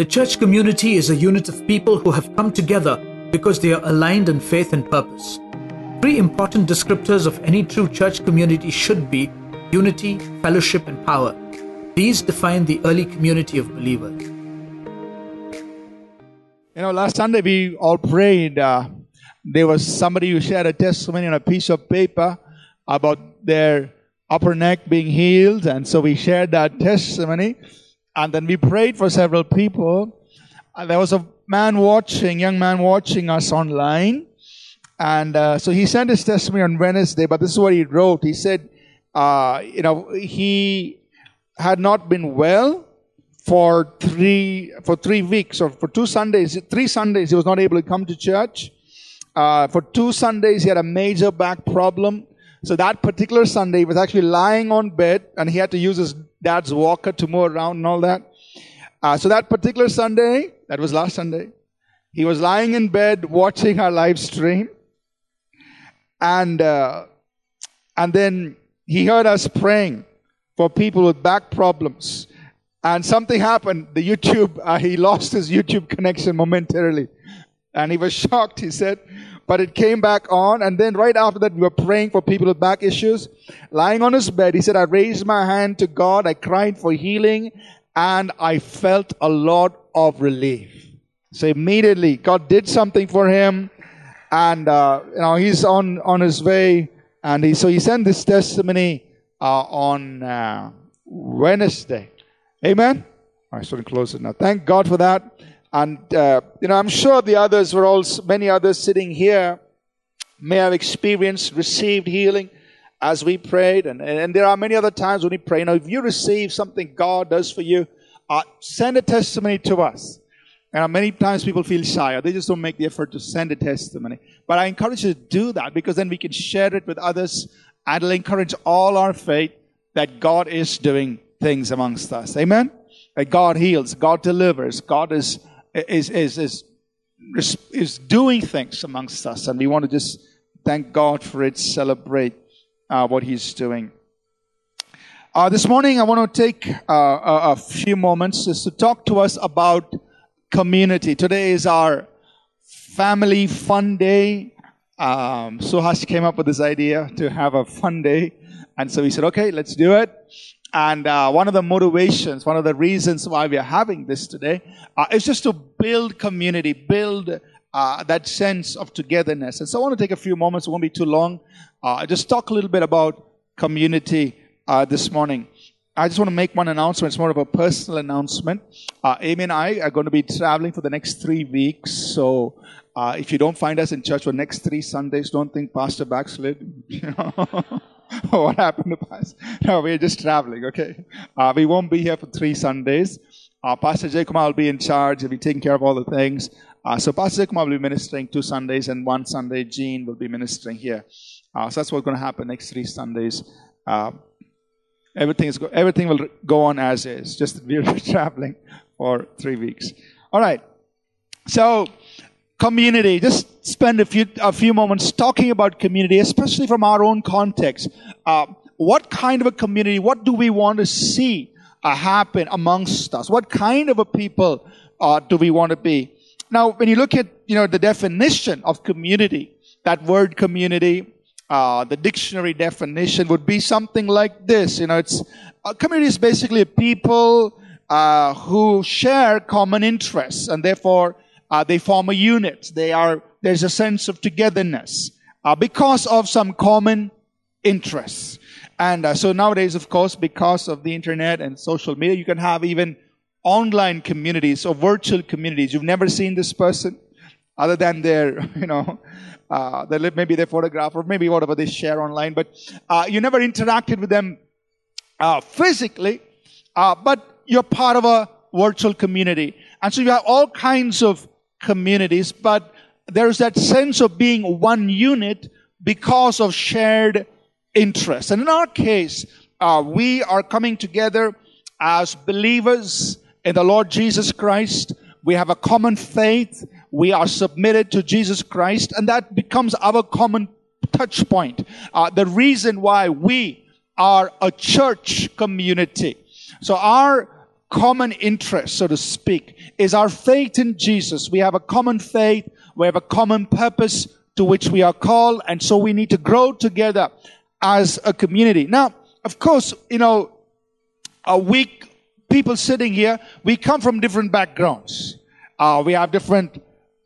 The church community is a unit of people who have come together because they are aligned in faith and purpose. Three important descriptors of any true church community should be unity, fellowship, and power. These define the early community of believers. You know, last Sunday we all prayed. Uh, there was somebody who shared a testimony on a piece of paper about their upper neck being healed. And so we shared that testimony. And then we prayed for several people. And there was a man watching, young man watching us online. And uh, so he sent his testimony on Wednesday, but this is what he wrote. He said, uh, you know, he had not been well for three for three weeks or for two Sundays, three Sundays he was not able to come to church. Uh, for two Sundays he had a major back problem. So that particular Sunday he was actually lying on bed and he had to use his dad's walker to move around and all that. Uh, so that particular Sunday, that was last Sunday, he was lying in bed watching our live stream, and uh, and then he heard us praying for people with back problems. And something happened. The YouTube, uh, he lost his YouTube connection momentarily. And he was shocked, he said. But it came back on. And then right after that, we were praying for people with back issues. Lying on his bed, he said, I raised my hand to God. I cried for healing and I felt a lot of relief. So immediately, God did something for him. And, uh, you know, he's on, on his way. And he, so he sent this testimony, uh, on, uh, Wednesday. Amen. Right, so we close it now. Thank God for that. And uh, you know, I'm sure the others were also many others sitting here may have experienced, received healing as we prayed, and, and there are many other times when we pray. You know, if you receive something God does for you, uh, send a testimony to us. And many times people feel shy or they just don't make the effort to send a testimony. But I encourage you to do that because then we can share it with others and it'll encourage all our faith that God is doing things amongst us. Amen? That God heals, God delivers, God is, is, is, is, is doing things amongst us. And we want to just thank God for it, celebrate uh, what He's doing. Uh, this morning, I want to take uh, a, a, few moments just to talk to us about community. Today is our family fun day. Um, came up with this idea to have a fun day. And so we said, okay, let's do it. And uh, one of the motivations, one of the reasons why we are having this today uh, is just to build community, build uh, that sense of togetherness. And so I want to take a few moments, it won't be too long, uh, just talk a little bit about community uh, this morning. I just want to make one announcement. It's more of a personal announcement. Uh, Amy and I are going to be traveling for the next three weeks. So if you don't find us in church for next three Sundays, don't think Pastor backslid. what happened to us? No, we're just traveling, okay? Uh, we won't be here for three Sundays. Uh, Pastor Jacob will be in charge. He'll be taking care of all the things. Uh, so Pastor Jacob will be ministering two Sundays, and one Sunday Jean will be ministering here. Uh, so that's what's going to happen next three Sundays. Uh, everything is go- everything will go on as is. Just we're traveling for three weeks. All right. So community. Just spend a few a few moments talking about community, especially from our own context. Uh, what kind of a community? What do we want to see uh, happen amongst us? What kind of a people uh, do we want to be? Now, when you look at you know the definition of community, that word community, uh, the dictionary definition would be something like this. You know, it's a community is basically people uh, who share common interests and therefore uh, they form a unit. They are, there's a sense of togetherness uh, because of some common interests. And uh, so nowadays, of course, because of the internet and social media, you can have even online communities or virtual communities. You've never seen this person other than their, you know, uh, their, maybe their photograph or maybe whatever they share online, but uh, you never interacted with them uh, physically, uh, but you're part of a virtual community. And so you have all kinds of communities, but there's that sense of being one unit because of shared interests. And in our case, uh, we are coming together as believers in the Lord Jesus Christ. We have a common faith. We are submitted to Jesus Christ, and that becomes our common touch point. Uh, the reason why we are a church community. So our common interest, so to speak, is our faith in Jesus. We have a common faith. We have a common purpose to which we are called. And so we need to grow together as a community. Now, of course, you know, a week, people sitting here, we come from different backgrounds. Uh, we have different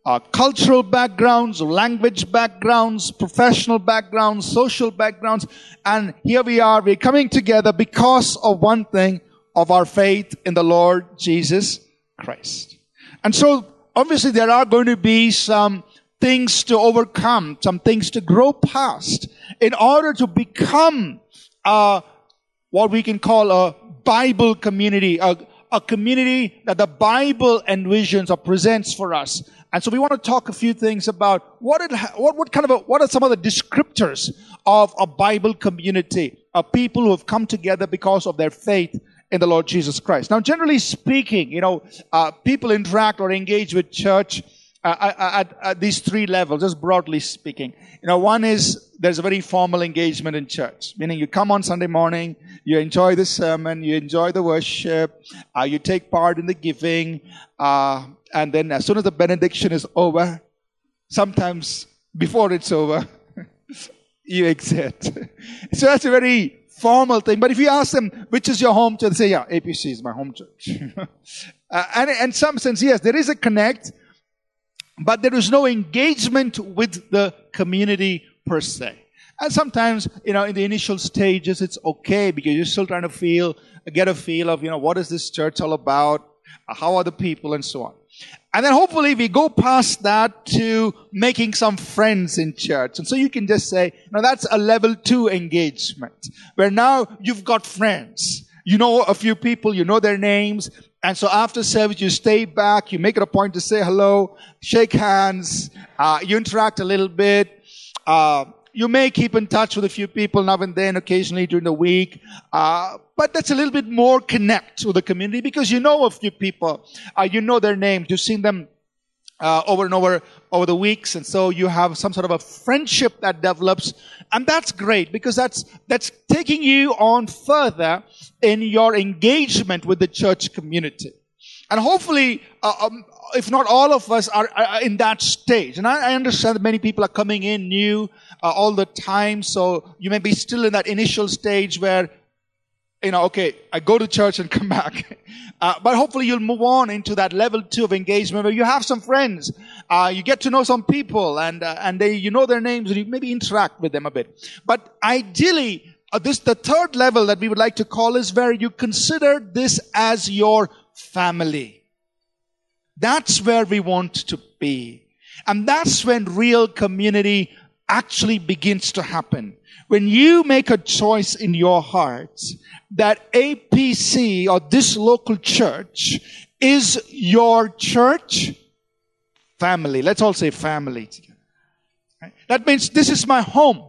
uh, cultural backgrounds, language backgrounds, professional backgrounds, social backgrounds. And here we are, we're coming together because of one thing, of our faith in the Lord Jesus Christ. And so, obviously, there are going to be some things to overcome, some things to grow past in order to become what we can call a Bible community, a, a community that the Bible envisions or presents for us. And so we want to talk a few things about what it, what, what kind of a, what are some of the descriptors of a Bible community, of people who have come together because of their faith in the Lord Jesus Christ. Now, generally speaking, you know, uh, people interact or engage with church uh, at, at, these three levels, just broadly speaking. You know, one is there's a very formal engagement in church, meaning you come on Sunday morning, you enjoy the sermon, you enjoy the worship, uh, you take part in the giving, uh, and then as soon as the benediction is over, sometimes before it's over, you exit. so that's a very formal thing. But if you ask them, which is your home church, they say, yeah, APC is my home church. uh, and in some sense, yes, there is a connect, but there is no engagement with the community per se. And sometimes, you know, in the initial stages, it's okay because you're still trying to feel, get a feel of, you know, what is this church all about? How are the people and so on. And then hopefully we go past that to making some friends in church. And so you can just say, now that's a level two engagement where now you've got friends. You know a few people, you know their names. And so after service, you stay back, you make it a point to say hello, shake hands, uh, you interact a little bit. Uh, you may keep in touch with a few people now and then, occasionally during the week, uh, but that's a little bit more connect with the community because you know a few people, uh, you know their names, you've seen them uh, over and over over the weeks, and so you have some sort of a friendship that develops, and that's great because that's that's taking you on further in your engagement with the church community. And hopefully, uh, um, if not all of us are, are in that stage. And I, I, understand that many people are coming in new uh, all the time. So you may be still in that initial stage where, you know, okay, I go to church and come back. Uh, but hopefully you'll move on into that level two of engagement where you have some friends. Uh, you get to know some people and, uh, and they, you know their names and you maybe interact with them a bit. But ideally, uh, this, the third level that we would like to call is where you consider this as your family. That's where we want to be. And that's when real community actually begins to happen. When you make a choice in your heart that APC or this local church is your church family. Let's all say family together. That means this is my home.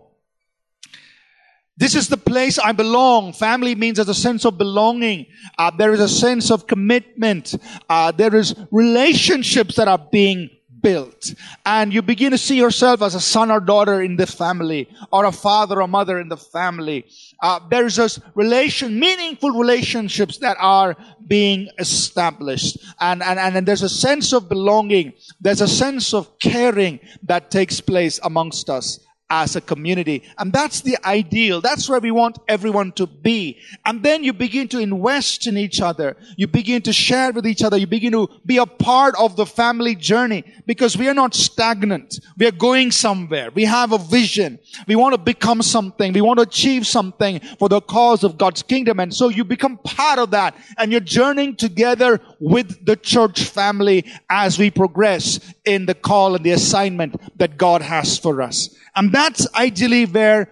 This is the place I belong. Family means there's a sense of belonging. Uh, there is a sense of commitment. Uh, there is relationships that are being built. And you begin to see yourself as a son or daughter in the family, or a father or mother in the family. Uh, there's this relation, meaningful relationships that are being established. And, and, and there's a sense of belonging. There's a sense of caring that takes place amongst us as a community. And that's the ideal. That's where we want everyone to be. And then you begin to invest in each other. You begin to share with each other. You begin to be a part of the family journey because we are not stagnant. We are going somewhere. We have a vision. We want to become something. We want to achieve something for the cause of God's kingdom. And so you become part of that and you're journeying together with the church family as we progress in the call and the assignment that God has for us. And that's ideally where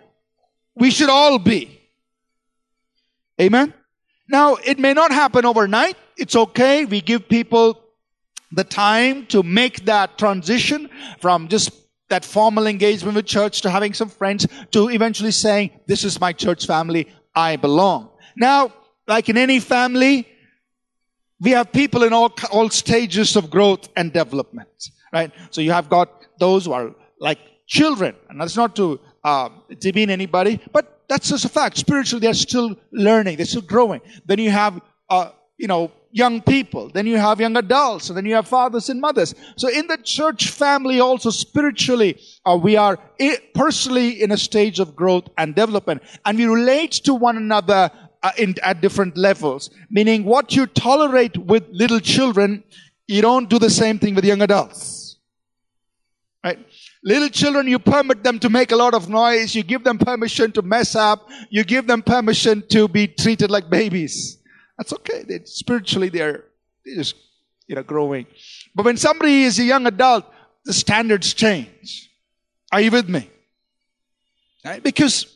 we should all be. Amen? Now, it may not happen overnight. It's okay. We give people the time to make that transition from just that formal engagement with church to having some friends to eventually saying, this is my church family. I belong. Now, like in any family, we have people in all, all stages of growth and development, right? So you have got those who are like children. And that's not to uh, demean anybody, but that's just a fact. Spiritually, they're still learning. They're still growing. Then you have, uh, you know, young people. Then you have young adults. And then you have fathers and mothers. So in the church family also spiritually, uh, we are personally in a stage of growth and development. And we relate to one another Uh, in, at different levels. Meaning what you tolerate with little children, you don't do the same thing with young adults. Right? Little children, you permit them to make a lot of noise. You give them permission to mess up. You give them permission to be treated like babies. That's okay. They, spiritually, they're, they're just, you know, growing. But when somebody is a young adult, the standards change. Are you with me? Right? Because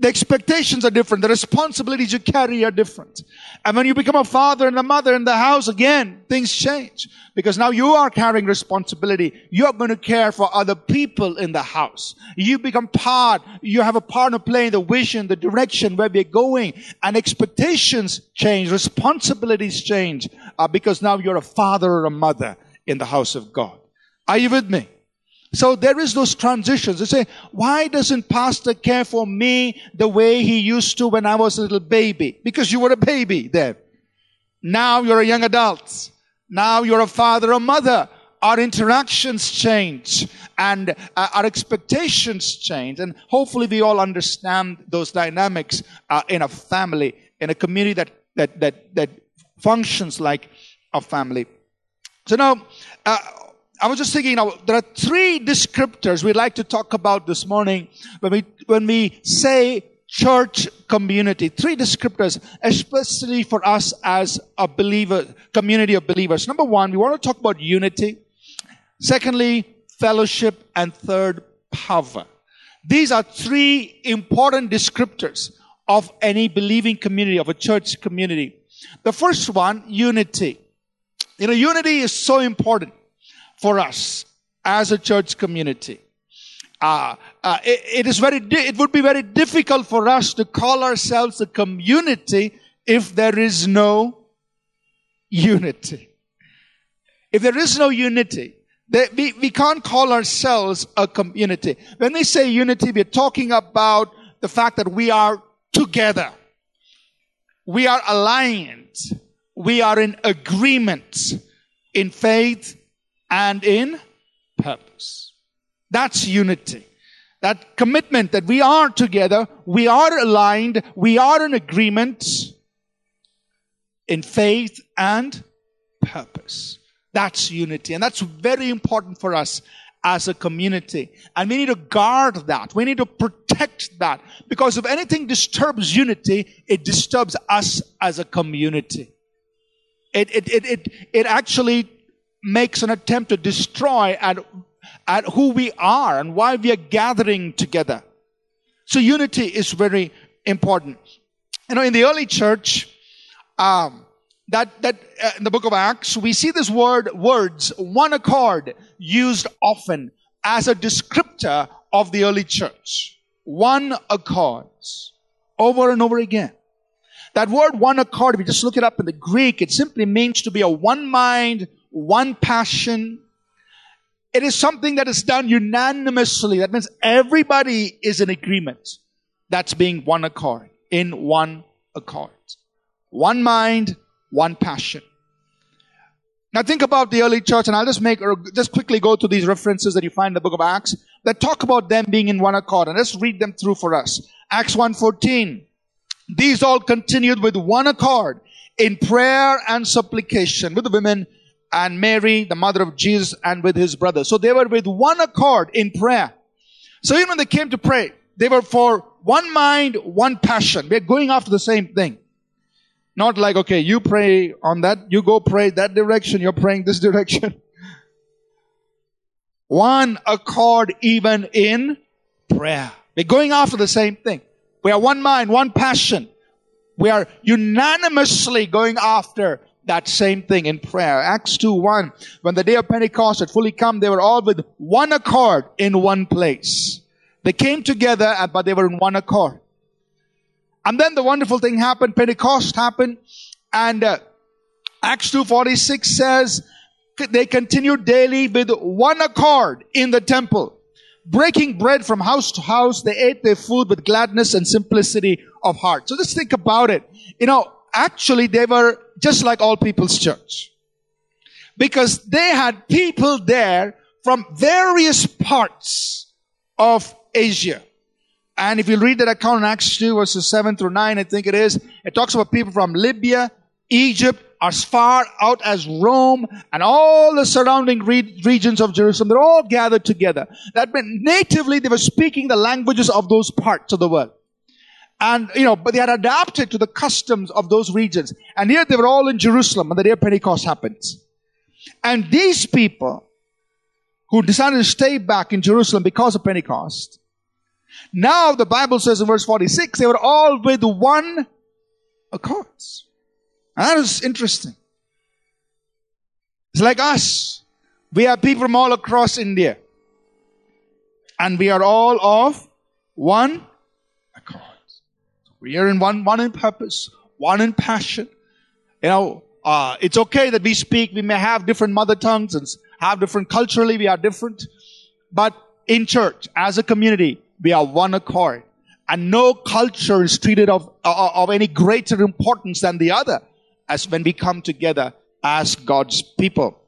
the expectations are different. The responsibilities you carry are different. And when you become a father and a mother in the house, again, things change. Because now you are carrying responsibility. You're going to care for other people in the house. You become part, you have a part of playing the vision, the direction where we're going. And expectations change, responsibilities change, uh, because now you're a father or a mother in the house of God. Are you with me? So there is those transitions. They say, why doesn't pastor care for me the way he used to when I was a little baby? Because you were a baby then. Now you're a young adult. Now you're a father or mother. Our interactions change and uh, our expectations change. And hopefully we all understand those dynamics uh, in a family, in a community that, that, that, that functions like a family. So now, uh, I was just thinking, you know, there are three descriptors we'd like to talk about this morning when we, when we say church community. Three descriptors, especially for us as a believer, community of believers. Number one, we want to talk about unity. Secondly, fellowship. And third, power. These are three important descriptors of any believing community, of a church community. The first one, unity. You know, unity is so important for us as a church community. Uh, uh, it, it is very, di- it would be very difficult for us to call ourselves a community if there is no unity. If there is no unity, they, we, we can't call ourselves a community. When we say unity, we're talking about the fact that we are together. We are aligned. We are in agreement in faith and in purpose. That's unity. That commitment that we are together, we are aligned, we are in agreement in faith and purpose. That's unity. And that's very important for us as a community. And we need to guard that. We need to protect that. Because if anything disturbs unity, it disturbs us as a community. It, it, it, it, it actually makes an attempt to destroy at, at who we are and why we are gathering together. So unity is very important. You know, in the early church, um, that that uh, in the book of Acts, we see this word words one accord used often as a descriptor of the early church. One accord, over and over again. That word one accord, if you just look it up in the Greek, it simply means to be a one mind, one passion. It is something that is done unanimously. That means everybody is in agreement. That's being one accord, in one accord. One mind, one passion. Now think about the early church, and I'll just make, or just quickly go to these references that you find in the book of Acts that talk about them being in one accord, and let's read them through for us. Acts 1.14. These all continued with one accord in prayer and supplication with the women and Mary, the mother of Jesus, and with his brother. So they were with one accord in prayer. So even when they came to pray, they were for one mind, one passion. We're going after the same thing. Not like, okay, you pray on that, you go pray that direction, you're praying this direction. One accord even in prayer. We're going after the same thing. We are one mind, one passion. We are unanimously going after that same thing in prayer. Acts 2 1. When the day of Pentecost had fully come, they were all with one accord in one place. They came together, but they were in one accord. And then the wonderful thing happened. Pentecost happened. And uh, Acts 2.46 says, they continued daily with one accord in the temple. Breaking bread from house to house, they ate their food with gladness and simplicity of heart. So just think about it. You know, actually they were just like All People's Church. Because they had people there from various parts of Asia. And if you read that account in Acts 2 verses 7 through 9, I think it is, it talks about people from Libya, Egypt, as far out as Rome, and all the surrounding re- regions of Jerusalem. They're all gathered together. That meant natively they were speaking the languages of those parts of the world. And, you know, but they had adapted to the customs of those regions. And here they were all in Jerusalem when the day of Pentecost happens. And these people who decided to stay back in Jerusalem because of Pentecost, now the Bible says in verse 46, they were all with one accord. And that is interesting. It's like us. We have people from all across India. And we are all of one. We are in one, one in purpose, one in passion. You know, uh, it's okay that we speak. We may have different mother tongues and have different culturally. We are different. But in church, as a community, we are one accord. And no culture is treated of, uh, of any greater importance than the other as when we come together as God's people.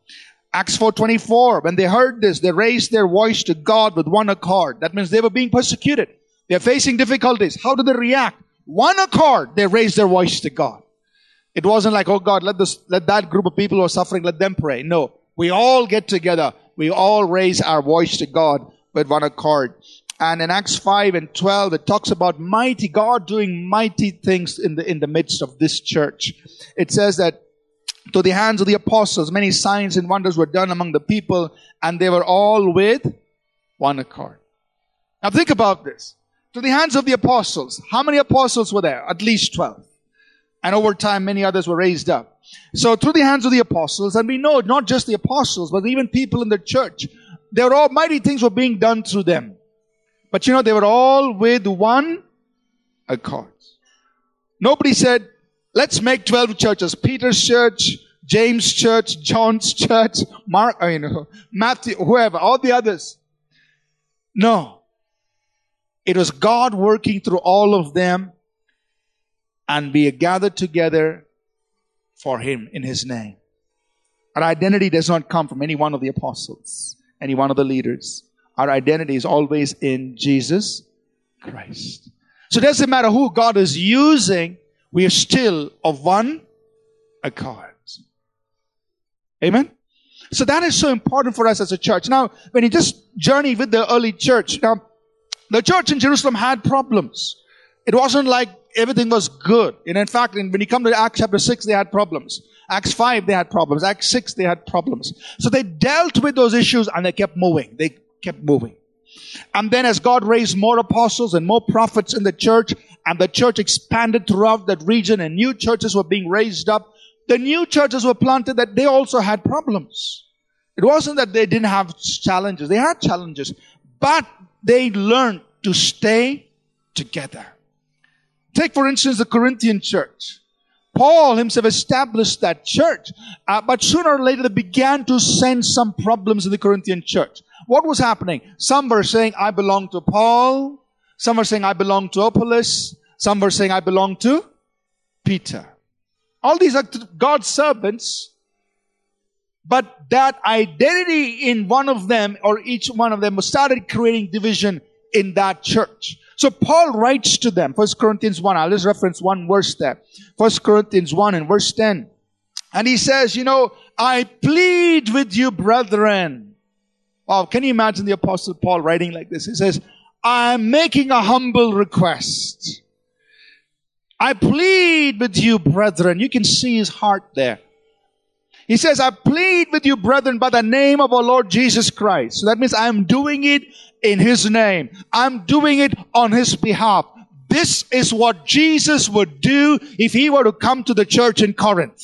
Acts 4.24, when they heard this, they raised their voice to God with one accord. That means they were being persecuted. They're facing difficulties. How do they react? One accord, they raised their voice to God. It wasn't like, oh God, let this, let that group of people who are suffering, let them pray. No. We all get together. We all raise our voice to God with one accord. And in Acts 5 and 12, it talks about mighty God doing mighty things in the, in the midst of this church. It says that to the hands of the apostles, many signs and wonders were done among the people, and they were all with one accord. Now think about this. To the hands of the apostles, how many apostles were there? At least 12. And over time, many others were raised up. So through the hands of the apostles, and we know not just the apostles, but even people in the church, there were all mighty things were being done through them. But you know, they were all with one accord. Nobody said, let's make 12 churches. Peter's church, James' church, John's church, Mark, you know, Matthew, whoever, all the others. No. It was God working through all of them and we are gathered together for Him in His name. Our identity does not come from any one of the apostles, any one of the leaders. Our identity is always in Jesus Christ. So it doesn't matter who God is using, we are still of one accord. Amen? So that is so important for us as a church. Now, when you just journey with the early church, now, the church in Jerusalem had problems. It wasn't like everything was good. And in fact, when you come to Acts chapter 6, they had problems. Acts 5, they had problems. Acts 6, they had problems. So they dealt with those issues and they kept moving. They kept moving. And then as God raised more apostles and more prophets in the church, and the church expanded throughout that region and new churches were being raised up, the new churches were planted that they also had problems. It wasn't that they didn't have challenges. They had challenges, but they learned to stay together. Take for instance the Corinthian church. Paul himself established that church, uh, but sooner or later they began to sense some problems in the Corinthian church. What was happening? Some were saying, I belong to Paul. Some were saying, I belong to Apollos. Some were saying, I belong to Peter. All these are God's servants. But that identity in one of them or each one of them started creating division in that church. So Paul writes to them, 1 Corinthians 1, I'll just reference one verse there. 1 Corinthians 1 and verse 10. And he says, you know, I plead with you, brethren, Wow, can you imagine the apostle Paul writing like this? He says, I'm making a humble request. I plead with you, brethren. You can see his heart there. He says, I plead with you, brethren, by the name of our Lord Jesus Christ. So that means I'm doing it in his name. I'm doing it on his behalf. This is what Jesus would do if he were to come to the church in Corinth.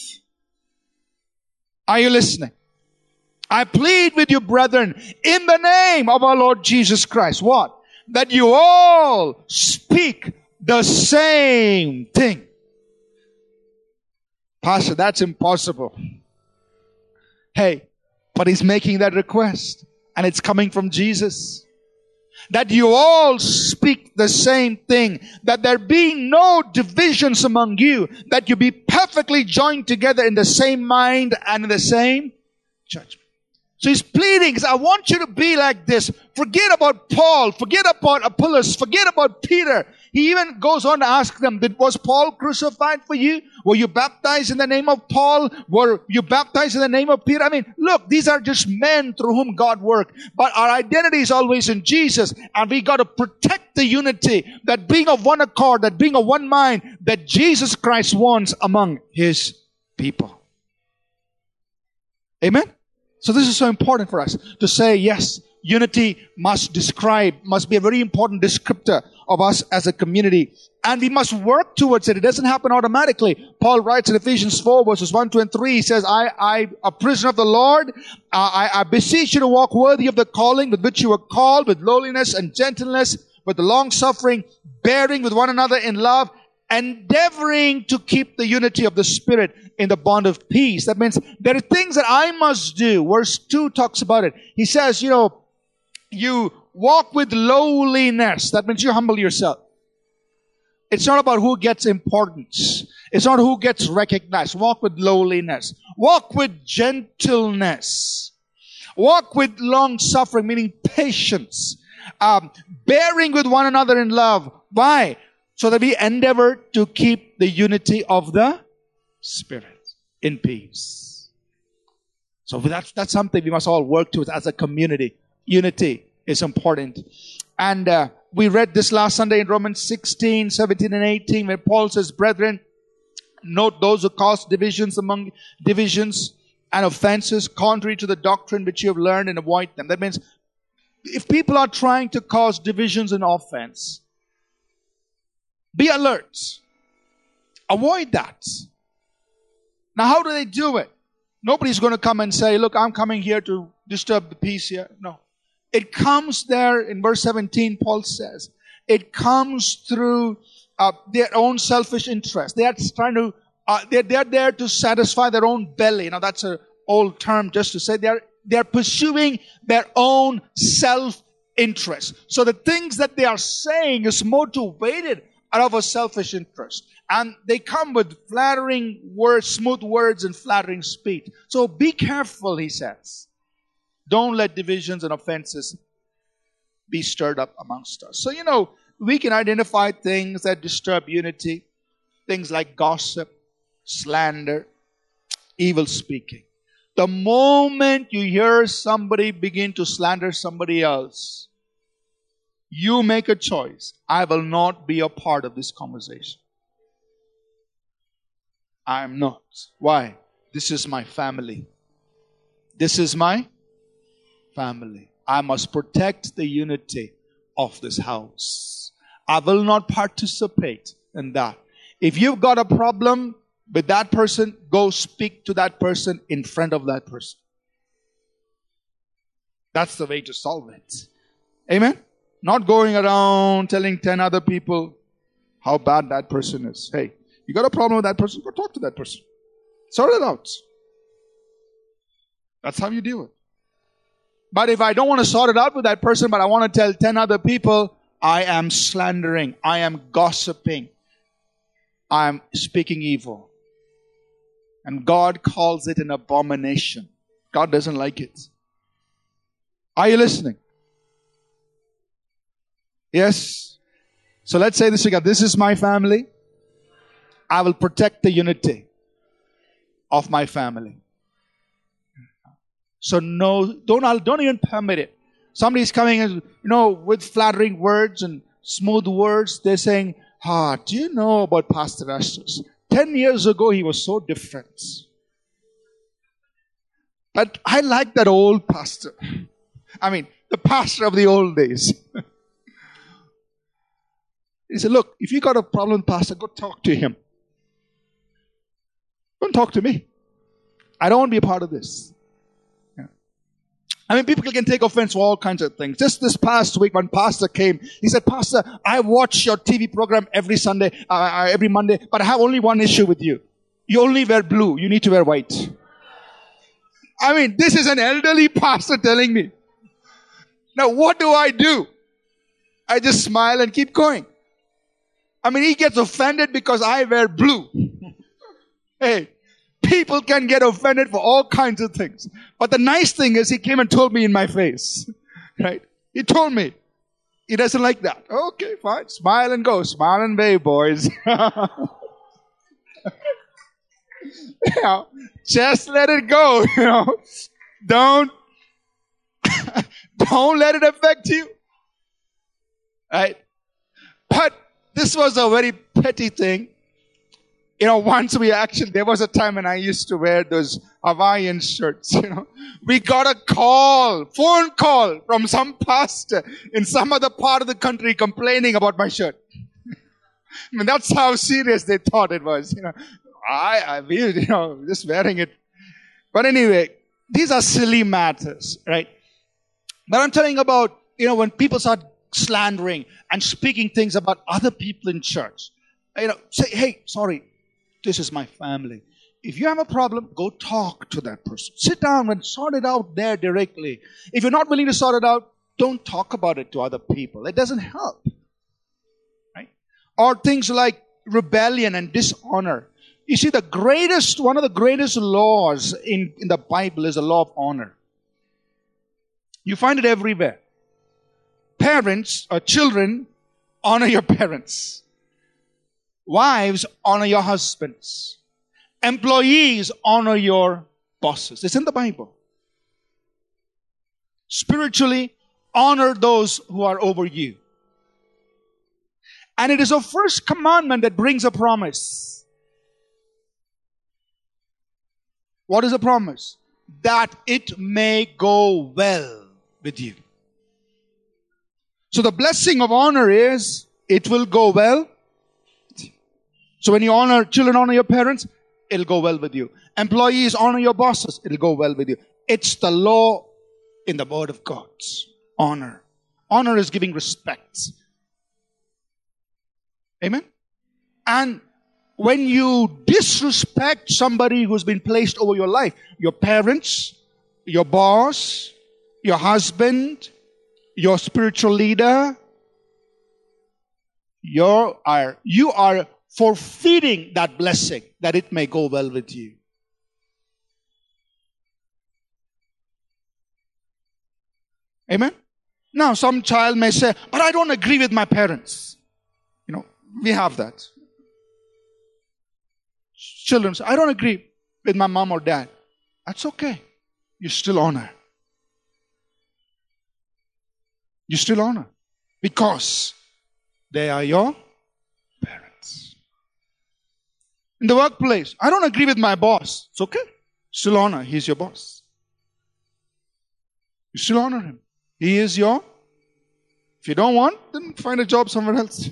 Are you listening? I plead with you, brethren, in the name of our Lord Jesus Christ. What? That you all speak the same thing. Pastor, that's impossible. Hey, but he's making that request and it's coming from Jesus. that you all speak the same thing, that there be no divisions among you, that you be perfectly joined together in the same mind and in the same judgment. So he's pleading, I want you to be like this. Forget about Paul, forget about Apollos, forget about Peter. He even goes on to ask them, Did, was Paul crucified for you? Were you baptized in the name of Paul? Were you baptized in the name of Peter? I mean, look, these are just men through whom God worked. But our identity is always in Jesus. And we got to protect the unity, that being of one accord, that being of one mind, that Jesus Christ wants among his people. Amen? So this is so important for us to say, yes, unity must describe, must be a very important descriptor of us as a community. And we must work towards it. It doesn't happen automatically. Paul writes in Ephesians 4 verses 1, 2, and 3, he says, I, I, a prisoner of the Lord, I, I beseech you to walk worthy of the calling with which you were called, with lowliness and gentleness, with the long suffering, bearing with one another in love, endeavoring to keep the unity of the Spirit in the bond of peace. That means there are things that I must do. Verse 2 talks about it. He says, you know, you walk with lowliness. That means you humble yourself. It's not about who gets importance. It's not who gets recognized. Walk with lowliness. Walk with gentleness. Walk with long suffering, meaning patience. Um, bearing with one another in love. Why? So that we endeavor to keep the unity of the Spirit in peace. So that's, that's something we must all work towards as a community. Unity is important. And uh, we read this last Sunday in Romans 16, 17, and 18, where Paul says, Brethren, note those who cause divisions among divisions and offenses contrary to the doctrine which you have learned and avoid them. That means if people are trying to cause divisions and offense, be alert. Avoid that. Now, how do they do it? Nobody's going to come and say, Look, I'm coming here to disturb the peace here. No. It comes there in verse 17, Paul says, it comes through uh, their own selfish interest. They are trying to, uh, they're, they're there to satisfy their own belly. Now that's an old term just to say they're, they're pursuing their own self-interest. So the things that they are saying is motivated out of a selfish interest. And they come with flattering words, smooth words and flattering speech. So be careful, he says. Don't let divisions and offenses be stirred up amongst us. So, you know, we can identify things that disturb unity, things like gossip, slander, evil speaking. The moment you hear somebody begin to slander somebody else, you make a choice. I will not be a part of this conversation. I am not. Why? This is my family. This is my family. I must protect the unity of this house. I will not participate in that. If you've got a problem with that person, go speak to that person in front of that person. That's the way to solve it. Amen? Not going around telling 10 other people how bad that person is. Hey, you got a problem with that person? Go talk to that person. Sort it out. That's how you deal with it. But if I don't want to sort it out with that person, but I want to tell 10 other people, I am slandering, I am gossiping, I am speaking evil. And God calls it an abomination. God doesn't like it. Are you listening? Yes. So let's say this again. This is my family. I will protect the unity of my family. So no, don't, don't even permit it. Somebody's coming and, you know, with flattering words and smooth words. They're saying, ah, do you know about Pastor Estes? Ten years ago, he was so different. But I like that old pastor. I mean, the pastor of the old days. he said, look, if you got a problem, pastor, go talk to him. Don't talk to me. I don't want to be a part of this. I mean, people can take offense to all kinds of things. Just this past week, when Pastor came, he said, Pastor, I watch your TV program every Sunday, uh, uh, every Monday, but I have only one issue with you. You only wear blue. You need to wear white. I mean, this is an elderly pastor telling me. Now, what do I do? I just smile and keep going. I mean, he gets offended because I wear blue. hey, people can get offended for all kinds of things. But the nice thing is he came and told me in my face. Right? He told me. He doesn't like that. Okay, fine. Smile and go. Smile and wave, boys. you just let it go, you know. Don't, don't let it affect you. Right? But this was a very petty thing. You know, once we actually, there was a time when I used to wear those Hawaiian shirts, you know. We got a call, phone call from some pastor in some other part of the country complaining about my shirt. I mean, that's how serious they thought it was, you know. I, I, you know, just wearing it. But anyway, these are silly matters, right? But I'm telling about, you know, when people start slandering and speaking things about other people in church, you know, say, hey, sorry, this is my family. If you have a problem, go talk to that person. Sit down and sort it out there directly. If you're not willing to sort it out, don't talk about it to other people. It doesn't help. Right? Or things like rebellion and dishonor. You see, the greatest, one of the greatest laws in, in the Bible is the law of honor. You find it everywhere. Parents or children, honor your parents. Wives, honor your husbands. Employees, honor your bosses. It's in the Bible. Spiritually, honor those who are over you. And it is a first commandment that brings a promise. What is the promise? That it may go well with you. So the blessing of honor is it will go well. So when you honor, children honor your parents, it'll go well with you. Employees honor your bosses, it'll go well with you. It's the law in the word of God. Honor. Honor is giving respect. Amen? And when you disrespect somebody who's been placed over your life, your parents, your boss, your husband, your spiritual leader, you are, you are forfeiting that blessing that it may go well with you. Amen? Now, some child may say, but I don't agree with my parents. You know, we have that children say, I don't agree with my mom or dad. That's okay. You still honor. You still honor. Because they are your parents. In the workplace, I don't agree with my boss. It's okay. Still honor. He's your boss. You still honor him. He is your. If you don't want, then find a job somewhere else.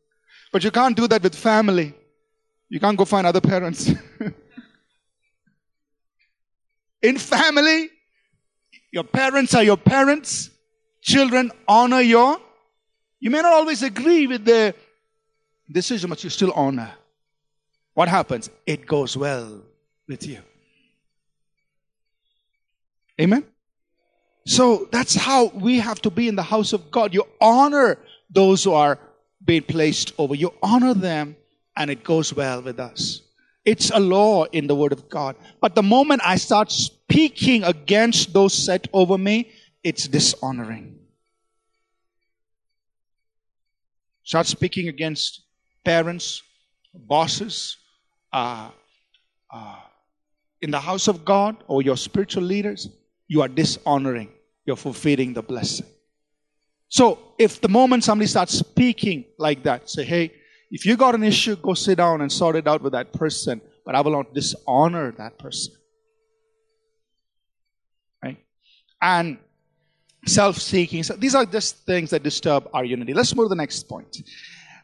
but you can't do that with family. You can't go find other parents. In family, your parents are your parents. Children honor your. You may not always agree with the decision, but you still honor. What happens? It goes well with you. Amen? So that's how we have to be in the house of God. You honor those who are being placed over. You honor them and it goes well with us. It's a law in the Word of God. But the moment I start speaking against those set over me, it's dishonoring. Start speaking against parents, bosses, uh, uh, in the house of God or your spiritual leaders, you are dishonoring. You're fulfilling the blessing. So if the moment somebody starts speaking like that, say, hey, if you got an issue, go sit down and sort it out with that person. But I will not dishonor that person. Right? And self-seeking. So these are just things that disturb our unity. Let's move to the next point.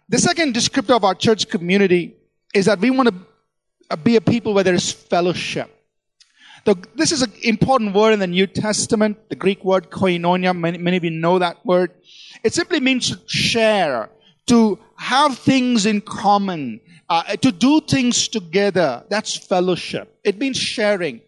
The second descriptor of our church community is that we want to be a people where there is fellowship. The, this is an important word in the New Testament, the Greek word koinonia. Many, many of you know that word. It simply means to share, to have things in common, uh, to do things together. That's fellowship. It means sharing.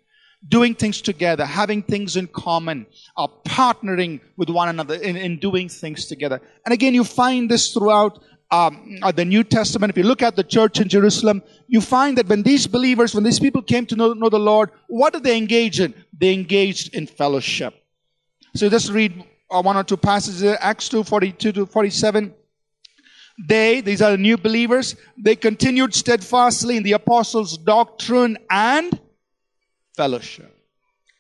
doing things together, having things in common, uh, partnering with one another in, in doing things together. And again, you find this throughout um, uh, the New Testament. If you look at the church in Jerusalem, you find that when these believers, when these people came to know, know the Lord, what did they engage in? They engaged in fellowship. So just read uh, one or two passages, Acts 2, 42 to 47. They, these are the new believers, they continued steadfastly in the apostles' doctrine and fellowship.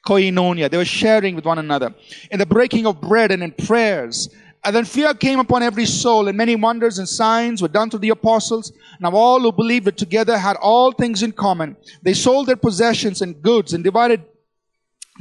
Koinonia. They were sharing with one another. In the breaking of bread and in prayers. And then fear came upon every soul, and many wonders and signs were done to the apostles. Now all who believed together had all things in common. They sold their possessions and goods and divided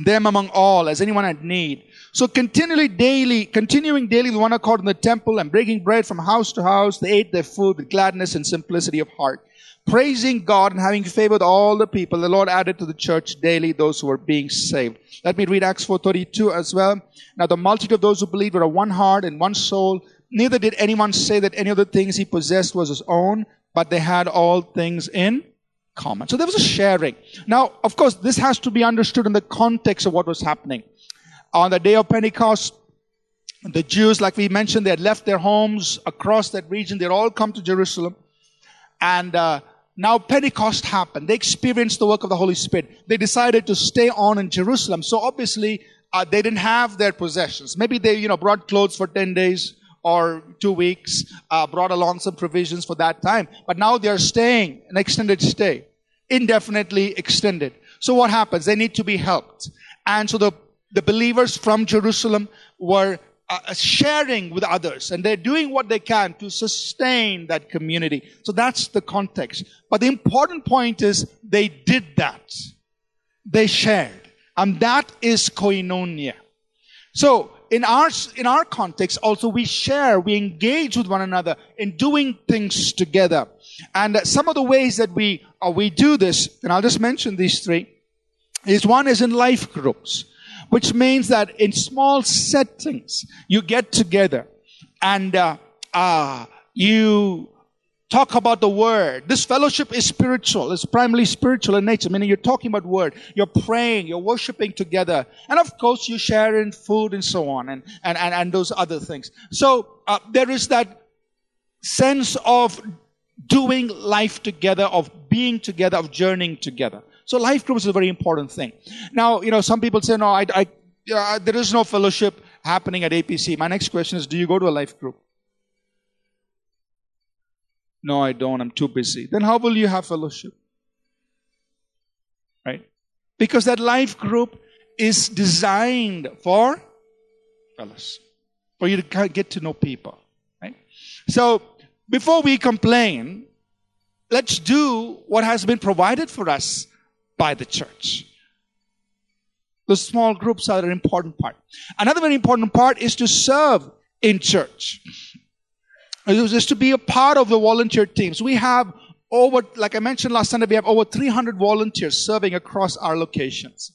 them among all as anyone had need. So continually daily, continuing daily with one accord in the temple and breaking bread from house to house, they ate their food with gladness and simplicity of heart. Praising God and having favored all the people, the Lord added to the church daily those who were being saved. Let me read Acts 4.32 as well. Now the multitude of those who believed were of one heart and one soul. Neither did anyone say that any of the things he possessed was his own, but they had all things in common. So there was a sharing. Now, of course, this has to be understood in the context of what was happening. On the day of Pentecost, the Jews, like we mentioned, they had left their homes across that region. They'd all come to Jerusalem. And uh, now Pentecost happened. They experienced the work of the Holy Spirit. They decided to stay on in Jerusalem. So obviously, uh, they didn't have their possessions. Maybe they, you know, brought clothes for 10 days or two weeks, uh, brought along some provisions for that time. But now they're staying an extended stay, indefinitely extended. So what happens? They need to be helped. And so the, the believers from Jerusalem were uh, sharing with others and they're doing what they can to sustain that community. So that's the context. But the important point is they did that. They shared. And that is koinonia. So in our, in our context also we share, we engage with one another in doing things together. And some of the ways that we, uh, we do this, and I'll just mention these three, is one is in life groups, which means that in small settings, you get together and, uh, uh, you talk about the word. This fellowship is spiritual. It's primarily spiritual in nature, meaning you're talking about word. You're praying, you're worshiping together. And of course, you share in food and so on and, and, and, and those other things. So, uh, there is that sense of doing life together, of being together, of journeying together. So life groups is a very important thing. Now, you know, some people say, no, I, I, uh, there is no fellowship happening at APC. My next question is, do you go to a life group? No, I don't. I'm too busy. Then how will you have fellowship? Right? Because that life group is designed for fellowship, for you to get to know people. Right? So before we complain, let's do what has been provided for us by the church. The small groups are an important part. Another very important part is to serve in church. It just to be a part of the volunteer teams. We have over, like I mentioned last Sunday, we have over 300 volunteers serving across our locations.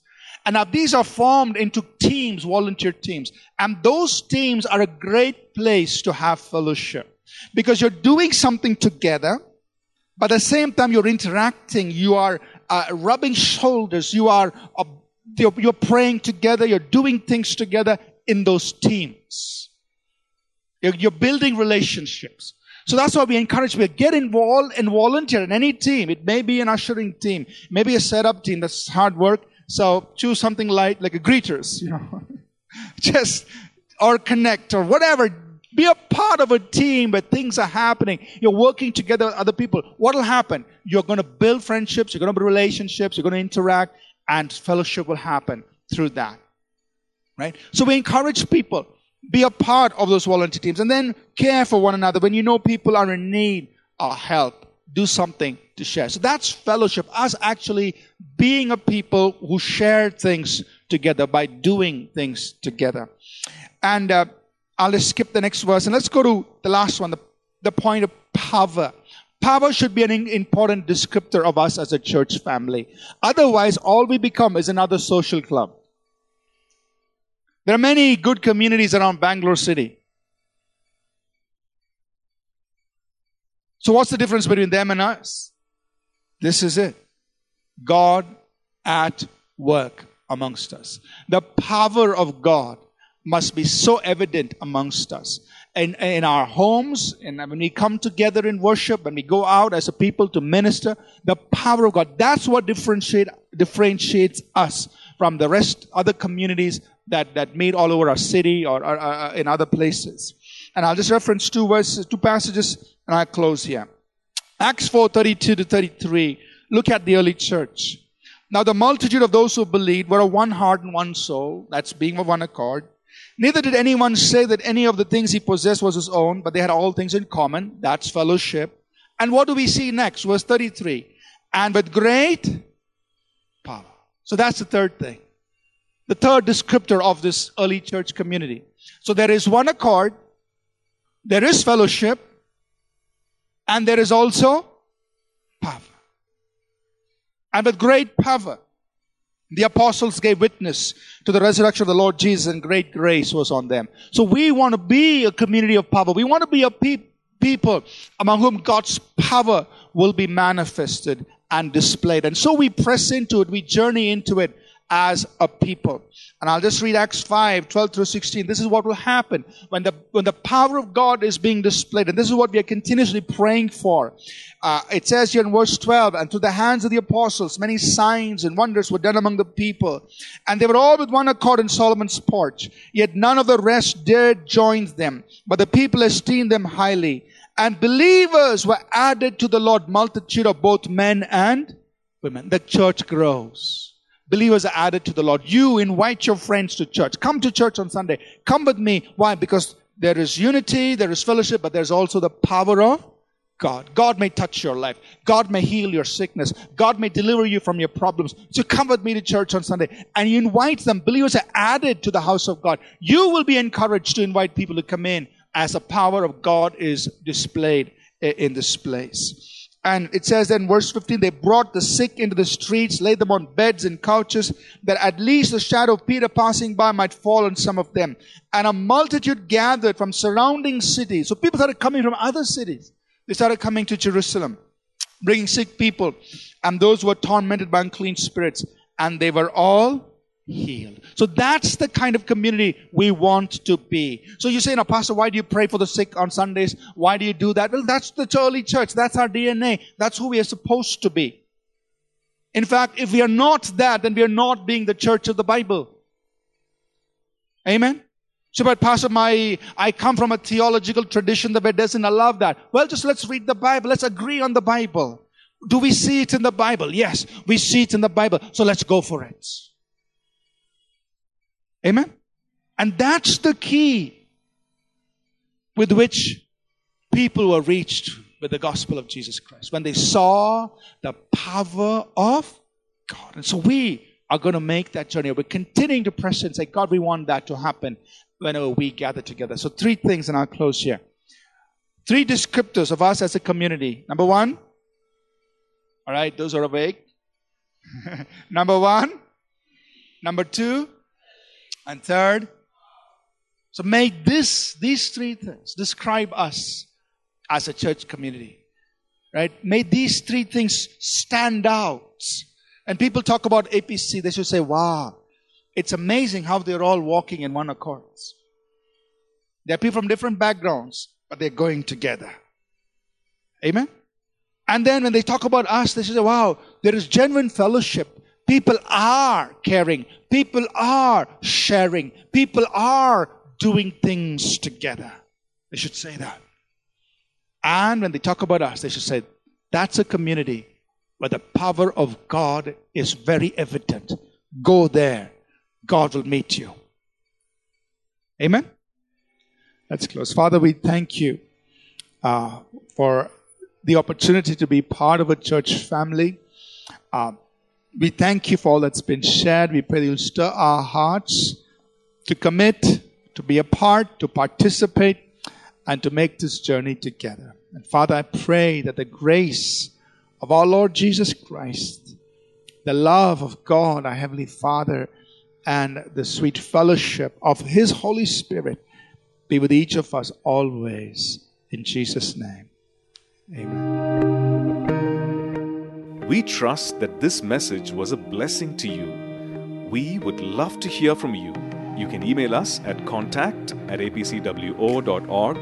And now these are formed into teams, volunteer teams. And those teams are a great place to have fellowship. Because you're doing something together, but at the same time you're interacting, you are uh, rubbing shoulders, you are, uh, you're, praying together, you're doing things together in those teams. You're, you're building relationships. So that's why we encourage people get involved and volunteer in any team. It may be an ushering team, maybe a setup team. That's hard work. So choose something light, like a greeters, you know, just or connect or whatever. Be a part of a team where things are happening. You're working together with other people. What will happen? You're going to build friendships. You're going to build relationships. You're going to interact, and fellowship will happen through that. Right? So we encourage people be a part of those volunteer teams and then care for one another. When you know people are in need of help, do something to share. So that's fellowship, us actually being a people who share things together by doing things together. And uh, I'll just skip the next verse and let's go to the last one, the, the point of power. Power should be an important descriptor of us as a church family. Otherwise, all we become is another social club. There are many good communities around Bangalore City. So, what's the difference between them and us? This is it God at work amongst us. The power of God must be so evident amongst us. In, in our homes, and when we come together in worship, when we go out as a people to minister, the power of God, that's what differentiate, differentiates us from the rest, other communities that, that meet all over our city or, or, or in other places. And I'll just reference two verses, two passages, and I'll close here. Acts 4, 32 to 33. Look at the early church. Now the multitude of those who believed were of one heart and one soul. That's being of one accord. Neither did anyone say that any of the things he possessed was his own, but they had all things in common. That's fellowship. And what do we see next? Verse 33. And with great power. So that's the third thing. The third descriptor of this early church community. So there is one accord, there is fellowship, and there is also power. And with great power, the apostles gave witness to the resurrection of the Lord Jesus and great grace was on them. So we want to be a community of power. We want to be a pe- people among whom God's power will be manifested and displayed. And so we press into it, we journey into it as a people. And I'll just read Acts 5, 12 through 16. This is what will happen when the, when the power of God is being displayed. And this is what we are continuously praying for. Uh, it says here in verse 12, and through the hands of the apostles, many signs and wonders were done among the people. And they were all with one accord in Solomon's porch. Yet none of the rest dared join them, but the people esteemed them highly. And believers were added to the Lord, multitude of both men and women. The church grows believers are added to the Lord. You invite your friends to church. Come to church on Sunday. Come with me. Why? Because there is unity, there is fellowship, but there's also the power of God. God may touch your life. God may heal your sickness. God may deliver you from your problems. So come with me to church on Sunday and you invite them. Believers are added to the house of God. You will be encouraged to invite people to come in as the power of God is displayed in this place. And it says in verse 15, they brought the sick into the streets, laid them on beds and couches, that at least the shadow of Peter passing by might fall on some of them. And a multitude gathered from surrounding cities. So people started coming from other cities. They started coming to Jerusalem, bringing sick people and those who were tormented by unclean spirits. And they were all healed. So that's the kind of community we want to be. So you say, now, Pastor, why do you pray for the sick on Sundays? Why do you do that? Well, that's the early church. That's our DNA. That's who we are supposed to be. In fact, if we are not that, then we are not being the church of the Bible. Amen? So, but Pastor, my, I come from a theological tradition that doesn't allow that. Well, just let's read the Bible. Let's agree on the Bible. Do we see it in the Bible? Yes, we see it in the Bible. So let's go for it. Amen? And that's the key with which people were reached with the gospel of Jesus Christ. When they saw the power of God. And so we are going to make that journey. We're continuing to press and say, God, we want that to happen whenever we gather together. So three things and I'll close here. Three descriptors of us as a community. Number one, all right, those are awake. Number one. Number two, and third, so make this, these three things describe us as a church community. Right? May these three things stand out. And people talk about APC, they should say, wow, it's amazing how they're all walking in one accord. There are people from different backgrounds, but they're going together. Amen? And then when they talk about us, they say, wow, there is genuine fellowship. People are caring. People are sharing. People are doing things together. They should say that. And when they talk about us, they should say, that's a community where the power of God is very evident. Go there. God will meet you. Amen? Let's close. Father, we thank you uh, for the opportunity to be part of a church family. Uh, we thank you for all that's been shared. We pray you'll stir our hearts to commit, to be a part, to participate, and to make this journey together. And Father, I pray that the grace of our Lord Jesus Christ, the love of God, our Heavenly Father, and the sweet fellowship of His Holy Spirit be with each of us always. In Jesus' name, amen. We trust that this message was a blessing to you. We would love to hear from you. You can email us at contact at apcwo.org.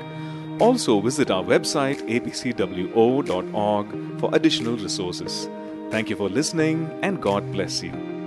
Also, visit our website apcwo.org for additional resources. Thank you for listening and God bless you.